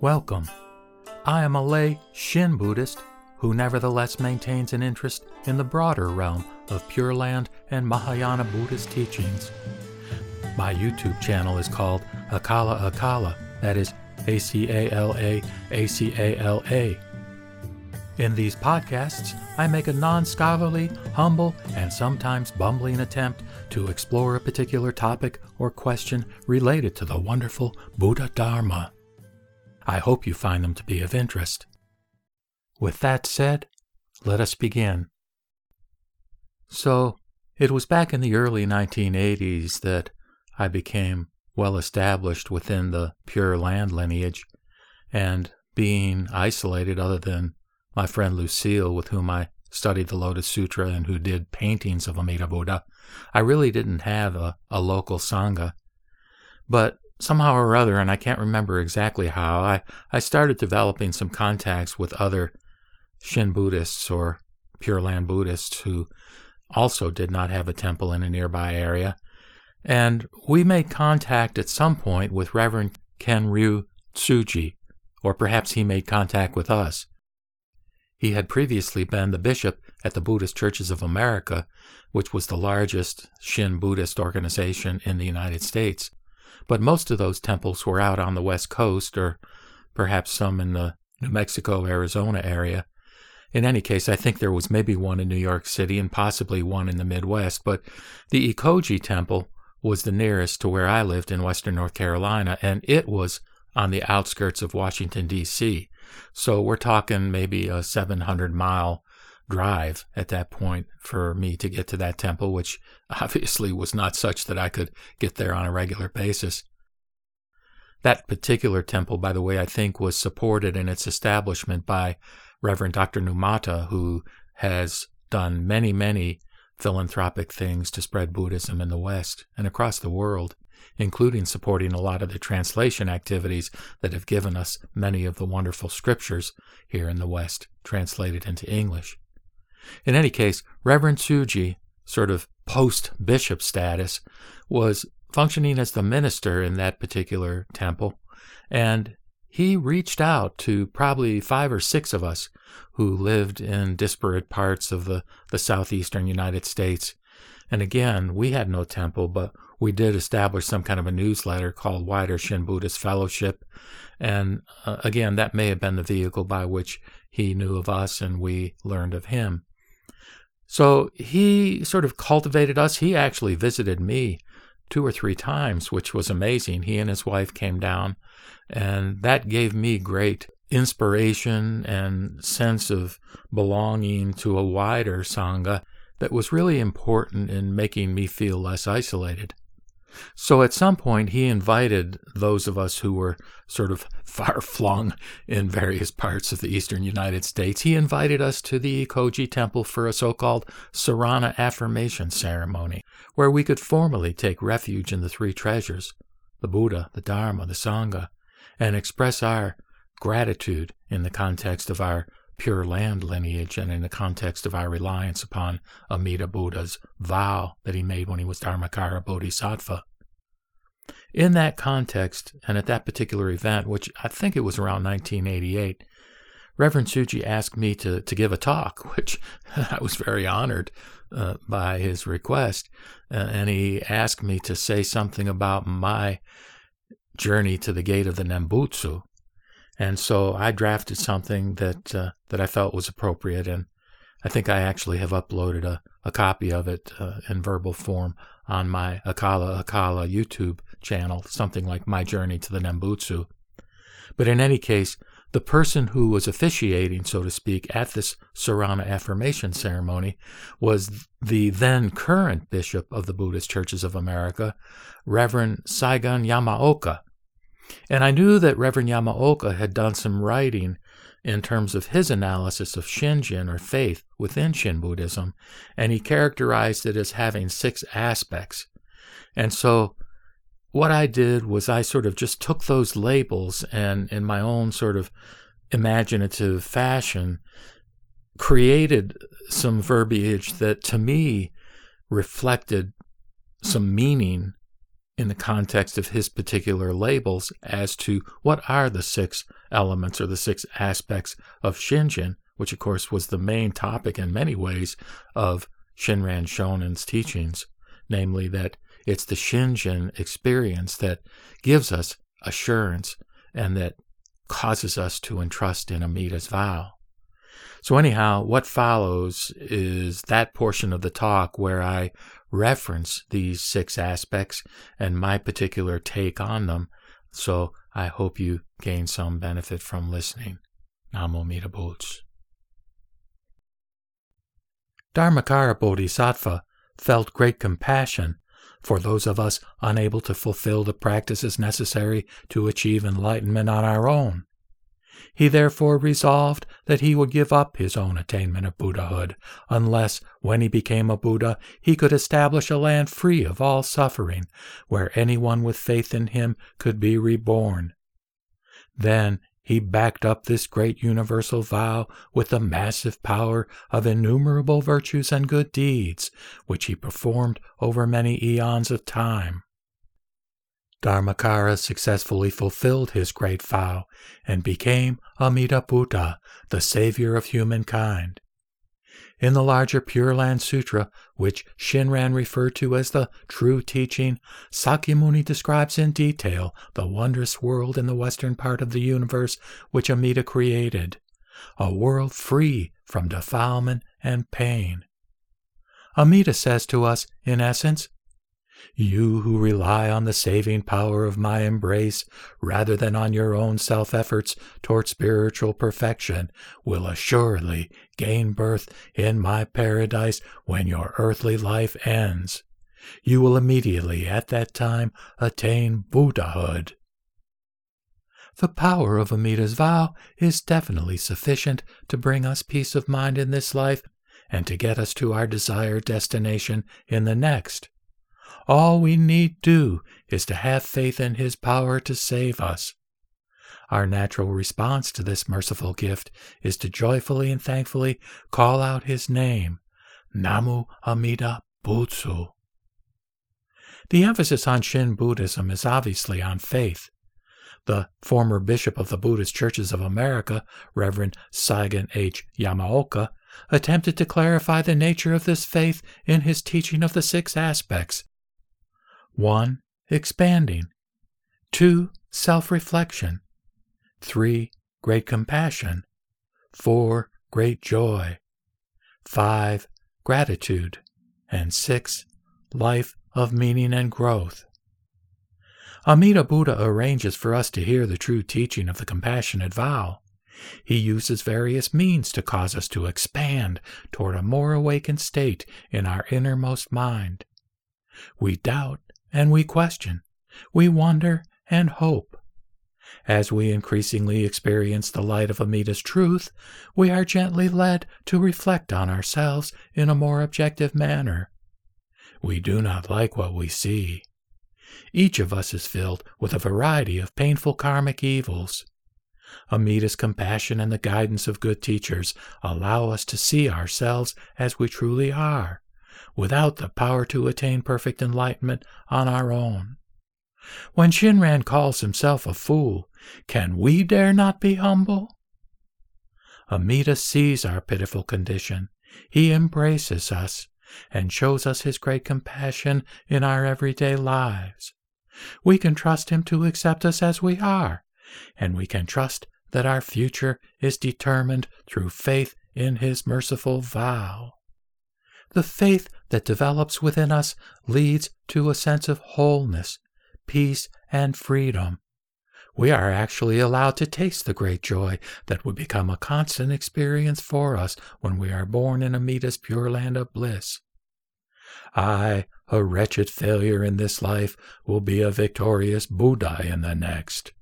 Welcome. I am a lay Shin Buddhist who nevertheless maintains an interest in the broader realm of Pure Land and Mahayana Buddhist teachings. My YouTube channel is called Acala Acala, that is A C A L A A C A L A. In these podcasts, I make a non scholarly, humble, and sometimes bumbling attempt to explore a particular topic or question related to the wonderful Buddha Dharma. I hope you find them to be of interest. With that said, let us begin. So, it was back in the early 1980s that I became well established within the Pure Land lineage, and being isolated other than my friend Lucille, with whom I studied the Lotus Sutra and who did paintings of Amida Buddha, I really didn't have a, a local Sangha. But somehow or other, and I can't remember exactly how, I, I started developing some contacts with other Shin Buddhists or Pure Land Buddhists who also did not have a temple in a nearby area. And we made contact at some point with Reverend Kenryu Tsuji, or perhaps he made contact with us. He had previously been the bishop at the Buddhist Churches of America, which was the largest Shin Buddhist organization in the United States. But most of those temples were out on the West Coast, or perhaps some in the New Mexico, Arizona area. In any case, I think there was maybe one in New York City and possibly one in the Midwest, but the Ekoji Temple was the nearest to where I lived in western North Carolina, and it was on the outskirts of Washington, D.C. So we're talking maybe a 700 mile drive at that point for me to get to that temple, which obviously was not such that I could get there on a regular basis. That particular temple, by the way, I think was supported in its establishment by Reverend Dr. Numata, who has done many, many philanthropic things to spread Buddhism in the West and across the world including supporting a lot of the translation activities that have given us many of the wonderful scriptures here in the West translated into English. In any case, Reverend Tsuji, sort of post bishop status, was functioning as the minister in that particular temple, and he reached out to probably five or six of us who lived in disparate parts of the, the southeastern United States. And again, we had no temple, but we did establish some kind of a newsletter called Wider Shin Buddhist Fellowship. And uh, again, that may have been the vehicle by which he knew of us and we learned of him. So he sort of cultivated us. He actually visited me two or three times, which was amazing. He and his wife came down, and that gave me great inspiration and sense of belonging to a wider Sangha that was really important in making me feel less isolated. So at some point, he invited those of us who were sort of far flung in various parts of the eastern United States, he invited us to the Ekoji Temple for a so called Sarana affirmation ceremony, where we could formally take refuge in the three treasures the Buddha, the Dharma, the Sangha, and express our gratitude in the context of our Pure Land lineage and in the context of our reliance upon Amida Buddha's vow that he made when he was Dharmakara Bodhisattva. In that context, and at that particular event, which I think it was around 1988, Reverend Tsuji asked me to, to give a talk, which I was very honored uh, by his request. Uh, and he asked me to say something about my journey to the gate of the Nembutsu, and so I drafted something that uh, that I felt was appropriate, and I think I actually have uploaded a, a copy of it uh, in verbal form on my Acala Acala YouTube channel, something like My Journey to the Nembutsu. But in any case, the person who was officiating, so to speak, at this Sarana affirmation ceremony was the then current bishop of the Buddhist Churches of America, Reverend Seigen Yamaoka, and I knew that Reverend Yamaoka had done some writing in terms of his analysis of Shinjin or faith within Shin Buddhism, and he characterized it as having six aspects. And so what I did was I sort of just took those labels and in my own sort of imaginative fashion created some verbiage that to me reflected some meaning in the context of his particular labels as to what are the six elements or the six aspects of Shinjin, which of course was the main topic in many ways of Shinran Shonin's teachings, namely that it's the Shinjin experience that gives us assurance and that causes us to entrust in Amida's vow. So, anyhow, what follows is that portion of the talk where I reference these six aspects and my particular take on them. So, I hope you gain some benefit from listening. Namo Butsu. Dharmakara Bodhisattva felt great compassion for those of us unable to fulfill the practices necessary to achieve enlightenment on our own. He therefore resolved that he would give up his own attainment of Buddhahood, unless, when he became a Buddha, he could establish a land free of all suffering, where anyone with faith in him could be reborn. Then he backed up this great universal vow with the massive power of innumerable virtues and good deeds, which he performed over many eons of time. Dharmakara successfully fulfilled his great vow and became Amida Buddha, the savior of humankind. In the larger Pure Land Sutra, which Shinran referred to as the true teaching, Sakyamuni describes in detail the wondrous world in the western part of the universe which Amida created, a world free from defilement and pain. Amida says to us, in essence, you who rely on the saving power of my embrace rather than on your own self efforts toward spiritual perfection will assuredly gain birth in my paradise when your earthly life ends. You will immediately at that time attain Buddhahood. The power of Amida's vow is definitely sufficient to bring us peace of mind in this life and to get us to our desired destination in the next. All we need do is to have faith in His power to save us. Our natural response to this merciful gift is to joyfully and thankfully call out His name, Namu Amida Butsu. The emphasis on Shin Buddhism is obviously on faith. The former bishop of the Buddhist Churches of America, Reverend Seigen H. Yamaoka, attempted to clarify the nature of this faith in his teaching of the six aspects 1. Expanding. 2. Self reflection. 3. Great compassion. 4. Great joy. 5. Gratitude. And 6. Life of meaning and growth. Amida Buddha arranges for us to hear the true teaching of the compassionate vow. He uses various means to cause us to expand toward a more awakened state in our innermost mind. We doubt and we question, we wonder and hope. As we increasingly experience the light of Amida's truth, we are gently led to reflect on ourselves in a more objective manner. We do not like what we see. Each of us is filled with a variety of painful karmic evils. Amida's compassion and the guidance of good teachers allow us to see ourselves as we truly are without the power to attain perfect enlightenment on our own. When Shinran calls himself a fool, can we dare not be humble? Amida sees our pitiful condition. He embraces us and shows us his great compassion in our everyday lives. We can trust him to accept us as we are, and we can trust that our future is determined through faith in his merciful vow. The faith that develops within us leads to a sense of wholeness, peace, and freedom. We are actually allowed to taste the great joy that would become a constant experience for us when we are born in Amida's pure land of bliss. I, a wretched failure in this life, will be a victorious Buddha in the next.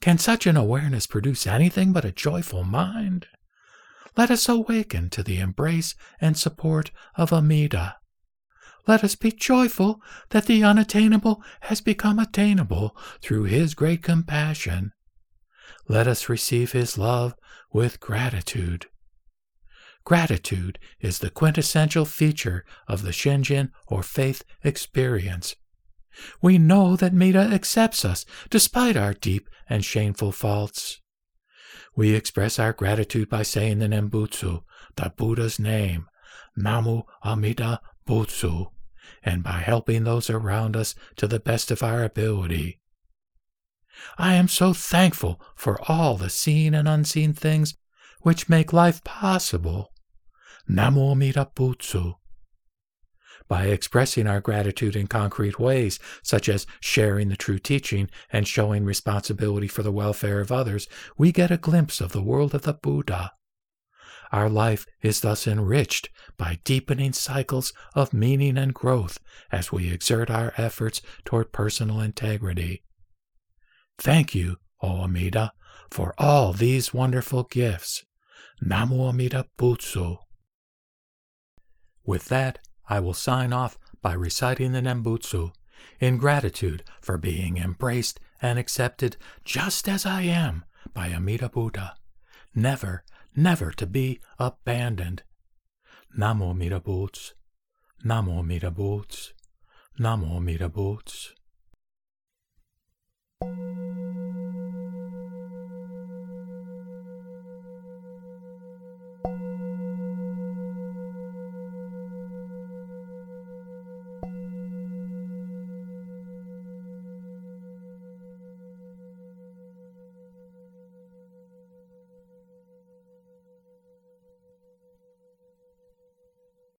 Can such an awareness produce anything but a joyful mind? Let us awaken to the embrace and support of Amida. Let us be joyful that the unattainable has become attainable through His great compassion. Let us receive His love with gratitude. Gratitude is the quintessential feature of the Shinjin or faith experience. We know that Mida accepts us despite our deep and shameful faults. We express our gratitude by saying the Nembutsu, the Buddha's name, Namu Amida Butsu, and by helping those around us to the best of our ability. I am so thankful for all the seen and unseen things which make life possible. Namu Amida Butsu. By expressing our gratitude in concrete ways, such as sharing the true teaching and showing responsibility for the welfare of others, we get a glimpse of the world of the Buddha. Our life is thus enriched by deepening cycles of meaning and growth as we exert our efforts toward personal integrity. Thank you, O Amida, for all these wonderful gifts. Namu Amida Butsu. With that, I will sign off by reciting the Nembutsu in gratitude for being embraced and accepted just as I am by Amida Buddha. Never never to be abandoned. Namo Amida Butsu, Namo Amida Butsu, Namo Amida Butsu.